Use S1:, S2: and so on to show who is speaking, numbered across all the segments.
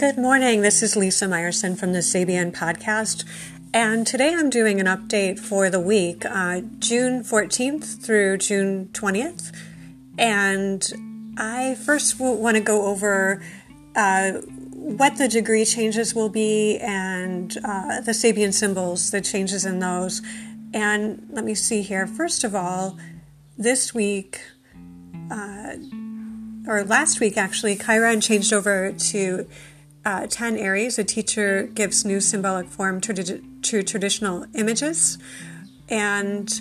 S1: Good morning. This is Lisa Meyerson from the Sabian podcast. And today I'm doing an update for the week, uh, June 14th through June 20th. And I first want to go over uh, what the degree changes will be and uh, the Sabian symbols, the changes in those. And let me see here. First of all, this week, uh, or last week actually, Chiron changed over to uh, 10 Aries, a teacher gives new symbolic form to, to traditional images. And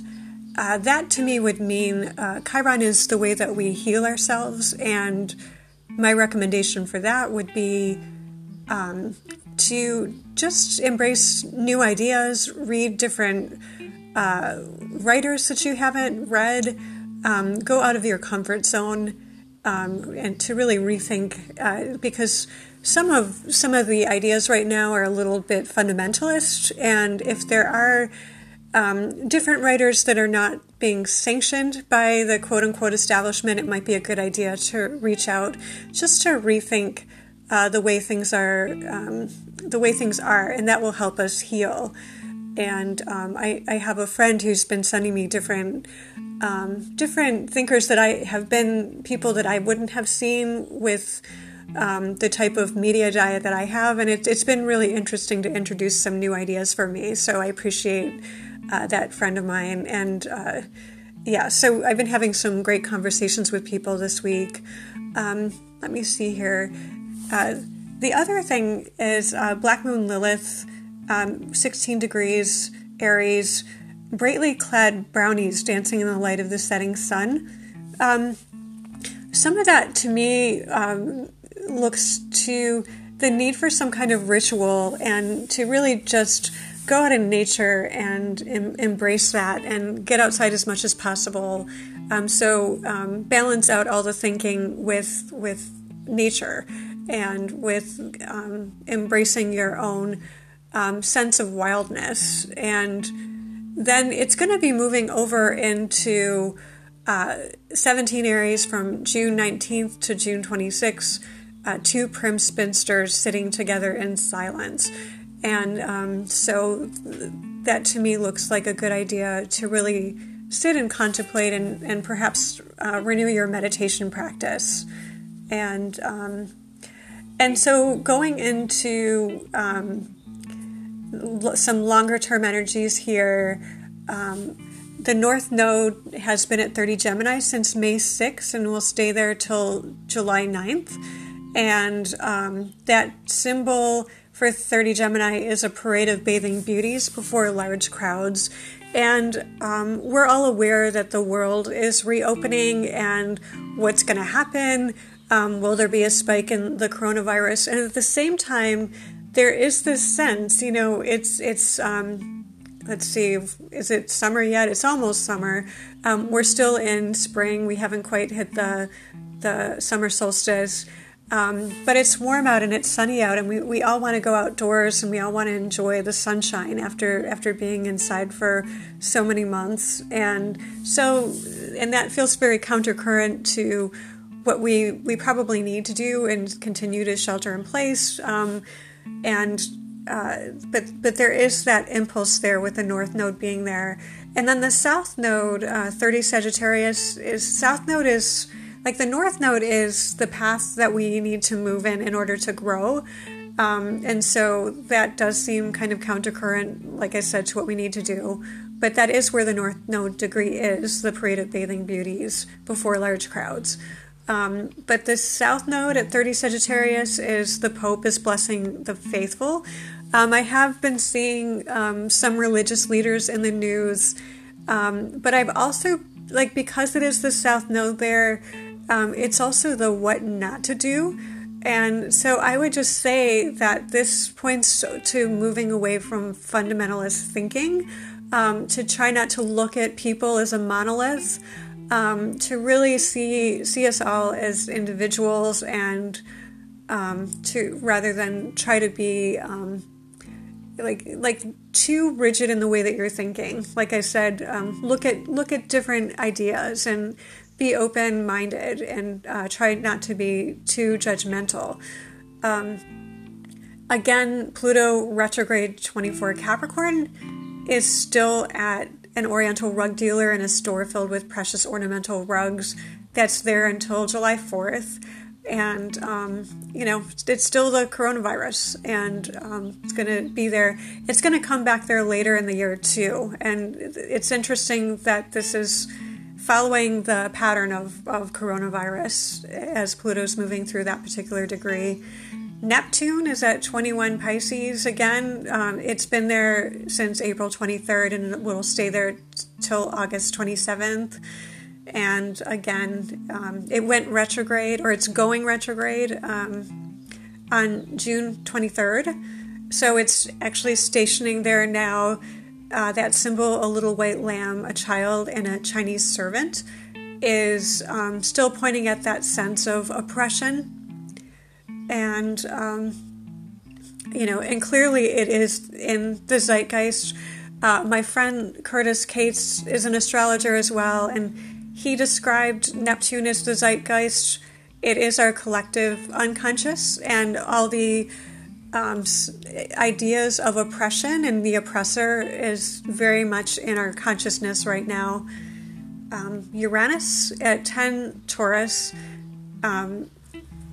S1: uh, that to me would mean uh, Chiron is the way that we heal ourselves. And my recommendation for that would be um, to just embrace new ideas, read different uh, writers that you haven't read, um, go out of your comfort zone. Um, and to really rethink, uh, because some of some of the ideas right now are a little bit fundamentalist, and if there are um, different writers that are not being sanctioned by the quote unquote establishment, it might be a good idea to reach out just to rethink uh, the way things are, um, the way things are, and that will help us heal. And um, I, I, have a friend who's been sending me different um, different thinkers that I have been people that I wouldn't have seen with um, the type of media diet that I have, and it, has been really interesting to introduce some new ideas for me. So I appreciate uh, that friend of mine, and uh, yeah, so I've been having some great conversations with people this week. Um, let me see here. Uh, the other thing is uh, Black Moon Lilith, um, 16 degrees Aries, brightly clad brownies dancing in the light of the setting sun. Um, some of that to me um, looks to the need for some kind of ritual and to really just go out in nature and em- embrace that and get outside as much as possible. Um, so um, balance out all the thinking with with nature and with um, embracing your own um, sense of wildness. And then it's going to be moving over into uh, 17 Aries from June 19th to June 26th uh, two prim spinsters sitting together in silence. And um, so that to me looks like a good idea to really sit and contemplate and, and perhaps uh, renew your meditation practice. And um, and so going into um, some longer term energies here, um, the North Node has been at 30 Gemini since May 6th and will stay there till July 9th. And um, that symbol for 30 Gemini is a parade of bathing beauties before large crowds. And um, we're all aware that the world is reopening and what's going to happen. Um, will there be a spike in the coronavirus? And at the same time, there is this sense, you know, it's it's um, let's see, is it summer yet? It's almost summer. Um, we're still in spring. We haven't quite hit the the summer solstice. Um, but it's warm out and it's sunny out, and we, we all want to go outdoors and we all want to enjoy the sunshine after after being inside for so many months. And so, and that feels very countercurrent to what we we probably need to do and continue to shelter in place. Um, and uh, but but there is that impulse there with the North Node being there, and then the South Node, uh, 30 Sagittarius is South Node is like the north node is the path that we need to move in in order to grow. Um, and so that does seem kind of countercurrent like i said to what we need to do. But that is where the north node degree is the parade of bathing beauties before large crowds. Um, but the south node at 30 sagittarius is the pope is blessing the faithful. Um, i have been seeing um, some religious leaders in the news. Um, but i've also like because it is the south node there um, it's also the what not to do. And so I would just say that this points to moving away from fundamentalist thinking, um, to try not to look at people as a monolith, um, to really see see us all as individuals, and um, to rather than try to be um, like like too rigid in the way that you're thinking. Like I said, um, look at look at different ideas and be open minded and uh, try not to be too judgmental. Um, again, Pluto retrograde 24 Capricorn is still at an Oriental rug dealer in a store filled with precious ornamental rugs that's there until July 4th. And, um, you know, it's still the coronavirus and um, it's going to be there. It's going to come back there later in the year, too. And it's interesting that this is following the pattern of, of coronavirus as Pluto's moving through that particular degree. Neptune is at 21 Pisces again. Um, it's been there since April 23rd and will stay there till August 27th. And again, um, it went retrograde, or it's going retrograde um, on June 23rd. So it's actually stationing there now. Uh, that symbol, a little white lamb, a child, and a Chinese servant, is um, still pointing at that sense of oppression and um, you know, and clearly it is in the zeitgeist. Uh, my friend Curtis Cates is an astrologer as well, and he described Neptune as the zeitgeist. It is our collective unconscious, and all the um, ideas of oppression and the oppressor is very much in our consciousness right now. Um, Uranus at 10 Taurus um,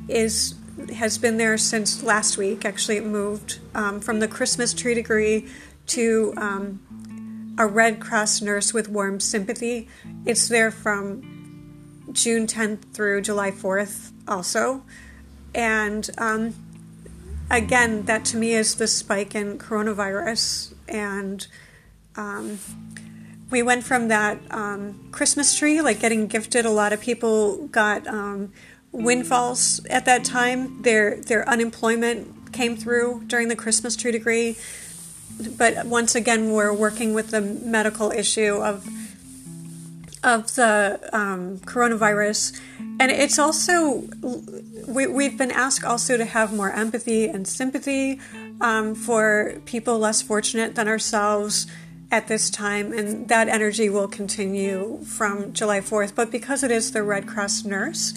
S1: is has been there since last week. Actually, it moved um, from the Christmas tree degree to um, a Red Cross nurse with warm sympathy. It's there from June 10th through July 4th, also. And um, again, that to me is the spike in coronavirus. And um, we went from that um, Christmas tree, like getting gifted. A lot of people got um, windfalls at that time. Their their unemployment came through during the Christmas tree degree. But once again, we're working with the medical issue of of the um, coronavirus, and it's also we, we've been asked also to have more empathy and sympathy um, for people less fortunate than ourselves at this time, and that energy will continue from July 4th. But because it is the Red Cross nurse,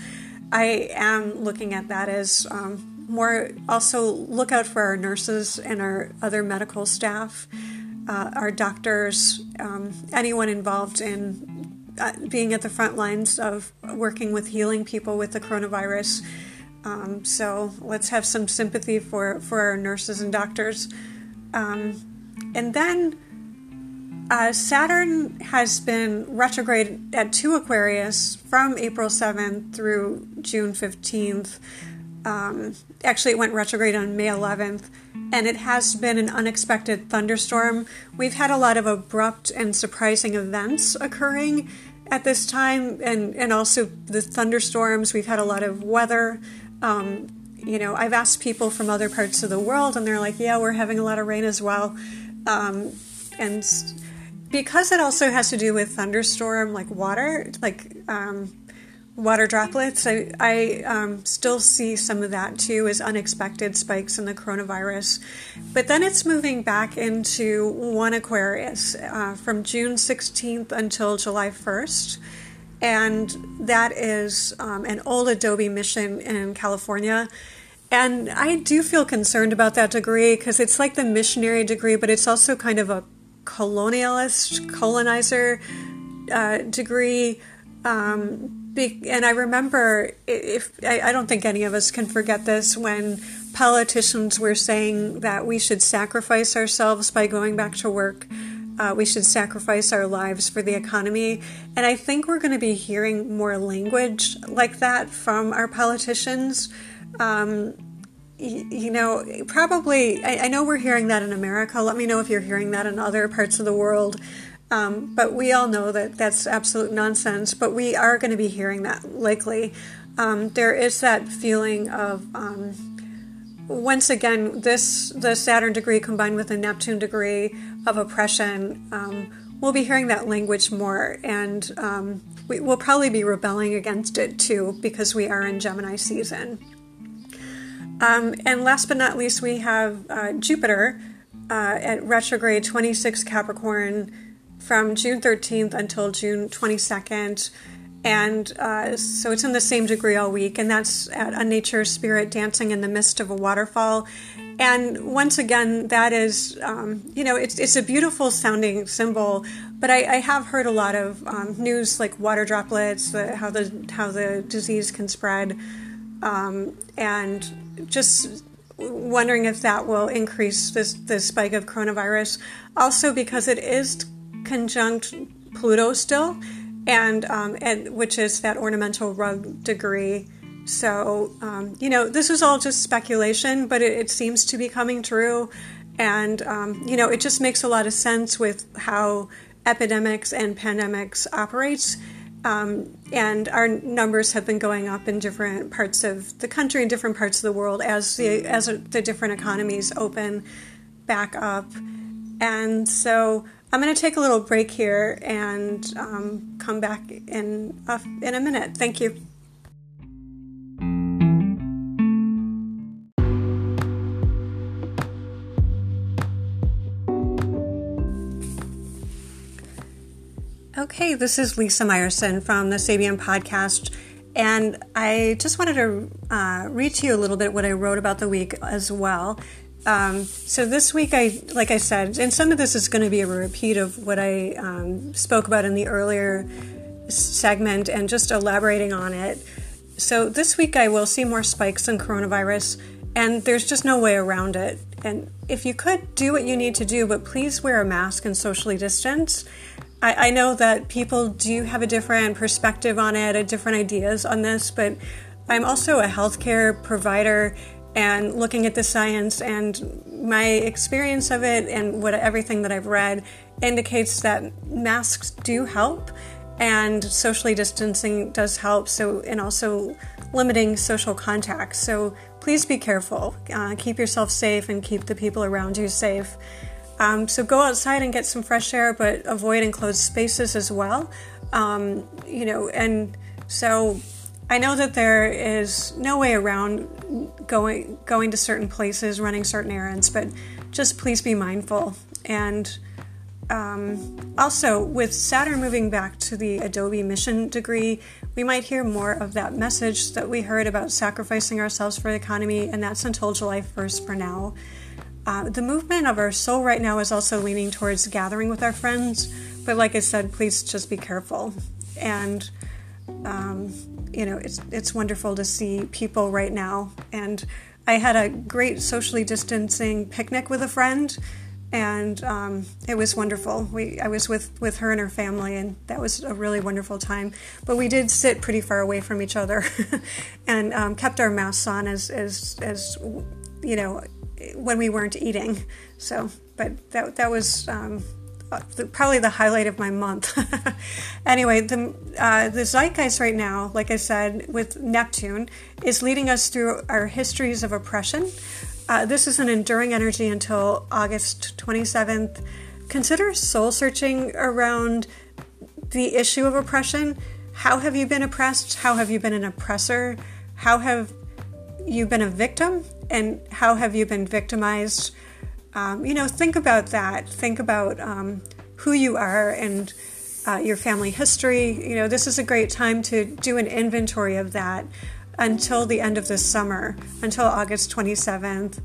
S1: I am looking at that as um, more also look out for our nurses and our other medical staff, uh, our doctors, um, anyone involved in being at the front lines of working with healing people with the coronavirus. Um, so let's have some sympathy for, for our nurses and doctors. Um, and then uh, Saturn has been retrograde at 2 Aquarius from April 7th through June 15th. Um, actually, it went retrograde on May 11th, and it has been an unexpected thunderstorm. We've had a lot of abrupt and surprising events occurring at this time, and, and also the thunderstorms. We've had a lot of weather. Um, you know, I've asked people from other parts of the world, and they're like, yeah, we're having a lot of rain as well. Um, and because it also has to do with thunderstorm, like water, like um, water droplets, I, I um, still see some of that too as unexpected spikes in the coronavirus. But then it's moving back into one Aquarius uh, from June 16th until July 1st. And that is um, an old Adobe mission in California. And I do feel concerned about that degree because it's like the missionary degree, but it's also kind of a colonialist, colonizer uh, degree. Um, be, and I remember, if I, I don't think any of us can forget this, when politicians were saying that we should sacrifice ourselves by going back to work. Uh, we should sacrifice our lives for the economy. And I think we're going to be hearing more language like that from our politicians. Um, you know, probably, I, I, know we're hearing that in America. Let me know if you're hearing that in other parts of the world. Um, but we all know that that's absolute nonsense. But we are going to be hearing that likely. Um, there is that feeling of, um, once again, this the Saturn degree combined with the Neptune degree of oppression. Um, we'll be hearing that language more, and um, we, will probably be rebelling against it too because we are in Gemini season. Um, and last but not least, we have uh, Jupiter uh, at retrograde 26 Capricorn from June 13th until June 22nd. And uh, so it's in the same degree all week, and that's at a nature spirit dancing in the midst of a waterfall. And once again, that is, um, you know, it's, it's a beautiful sounding symbol, but I, I have heard a lot of um, news like water droplets, the, how the how the disease can spread, um, and just wondering if that will increase this the spike of coronavirus. Also, because it is conjunct Pluto still, and um, and which is that ornamental rug degree so, um, you know, this is all just speculation, but it, it seems to be coming true. And, um, you know, it just makes a lot of sense with how epidemics and pandemics operates. Um, and our numbers have been going up in different parts of the country and different parts of the world as the as the different economies open back up. And so I'm going to take a little break here and um, come back in uh, in a minute. Thank you. Okay, this is Lisa Meyerson from the Sabian podcast, and I just wanted to uh, read to you a little bit what I wrote about the week as well. Um, so this week, I like I said, and some of this is going to be a repeat of what I um, spoke about in the earlier segment, and just elaborating on it. So this week, I will see more spikes in coronavirus, and there's just no way around it. And if you could do what you need to do, but please wear a mask and socially distance. I, I know that people do have a different perspective on it, a different ideas on this, but I'm also a healthcare provider and looking at the science and my experience of it and what everything that I've read indicates that masks do help and socially distancing does help so and also limiting social contact. So please be careful. Uh, keep yourself safe and keep the people around you safe. Um, so go outside and get some fresh air, but avoid enclosed spaces as well. Um, you know, and so I know that there is no way around going going to certain places, running certain errands, but just please be mindful. And um, also, with Saturn moving back to the Adobe mission degree, we might hear more of that message that we heard about sacrificing ourselves for the economy, and that's until July 1st for now. Uh, the movement of our soul right now is also leaning towards gathering with our friends, but like I said, please just be careful. And um, you know, it's it's wonderful to see people right now. And I had a great socially distancing picnic with a friend, and um, it was wonderful. We I was with with her and her family, and that was a really wonderful time. But we did sit pretty far away from each other, and um, kept our masks on as as as you know when we weren't eating. So, but that that was um, probably the highlight of my month. anyway, the uh, the zeitgeist right now, like I said, with Neptune, is leading us through our histories of oppression. Uh, this is an enduring energy until August 27th. Consider soul searching around the issue of oppression. How have you been oppressed? How have you been an oppressor? How have you been a victim? and how have you been victimized? Um, you know, think about that. Think about um, who you are and uh, your family history. You know, this is a great time to do an inventory of that until the end of this summer, until August 27th.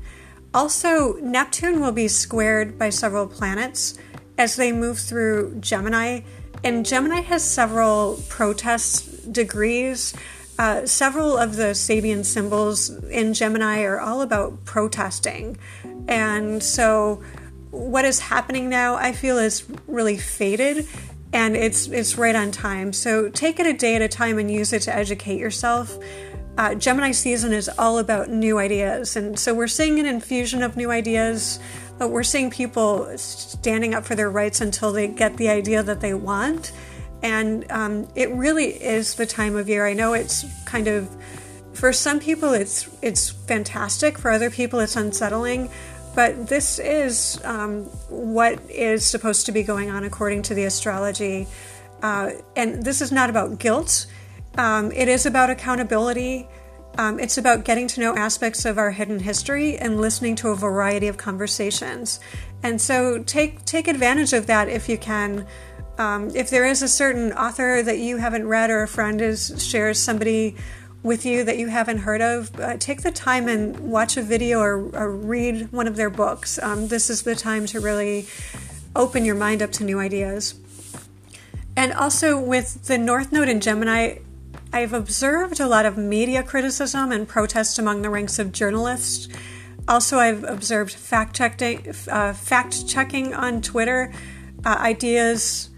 S1: Also, Neptune will be squared by several planets as they move through Gemini, and Gemini has several protest degrees. Uh, several of the Sabian symbols in Gemini are all about protesting. And so, what is happening now, I feel, is really faded and it's, it's right on time. So, take it a day at a time and use it to educate yourself. Uh, Gemini season is all about new ideas. And so, we're seeing an infusion of new ideas. But we're seeing people standing up for their rights until they get the idea that they want and um, it really is the time of year. I know it's kind of for some people it's it's fantastic. For other people, it's unsettling. But this is um, what is supposed to be going on according to the astrology. Uh, and this is not about guilt. Um, it is about accountability. Um, it's about getting to know aspects of our hidden history and listening to a variety of conversations. And so take take advantage of that if you can. Um, if there is a certain author that you haven't read or a friend is shares somebody with you that you haven't heard of, uh, take the time and watch a video or, or read one of their books. Um, this is the time to really open your mind up to new ideas. And also with the North Node in Gemini, I've observed a lot of media criticism and protest among the ranks of journalists. Also, I've observed fact checking, uh, fact checking on Twitter, uh, ideas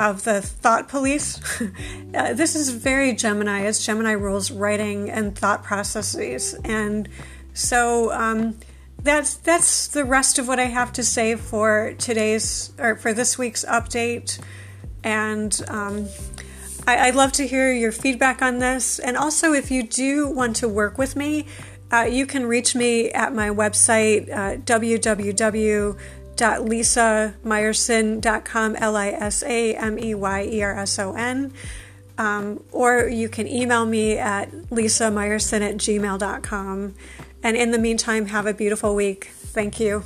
S1: of the thought police. uh, this is very Gemini, as Gemini rules writing and thought processes, and so um, that's that's the rest of what I have to say for today's or for this week's update. And um, I, would love to hear your feedback on this. And also, if you do want to work with me, uh, you can reach me at my website, uh, www.lisameyerson.com, L I S A M E Y E R S O N. Um, or you can email me at lisameyerson at gmail.com. And in the meantime, have a beautiful week. Thank you.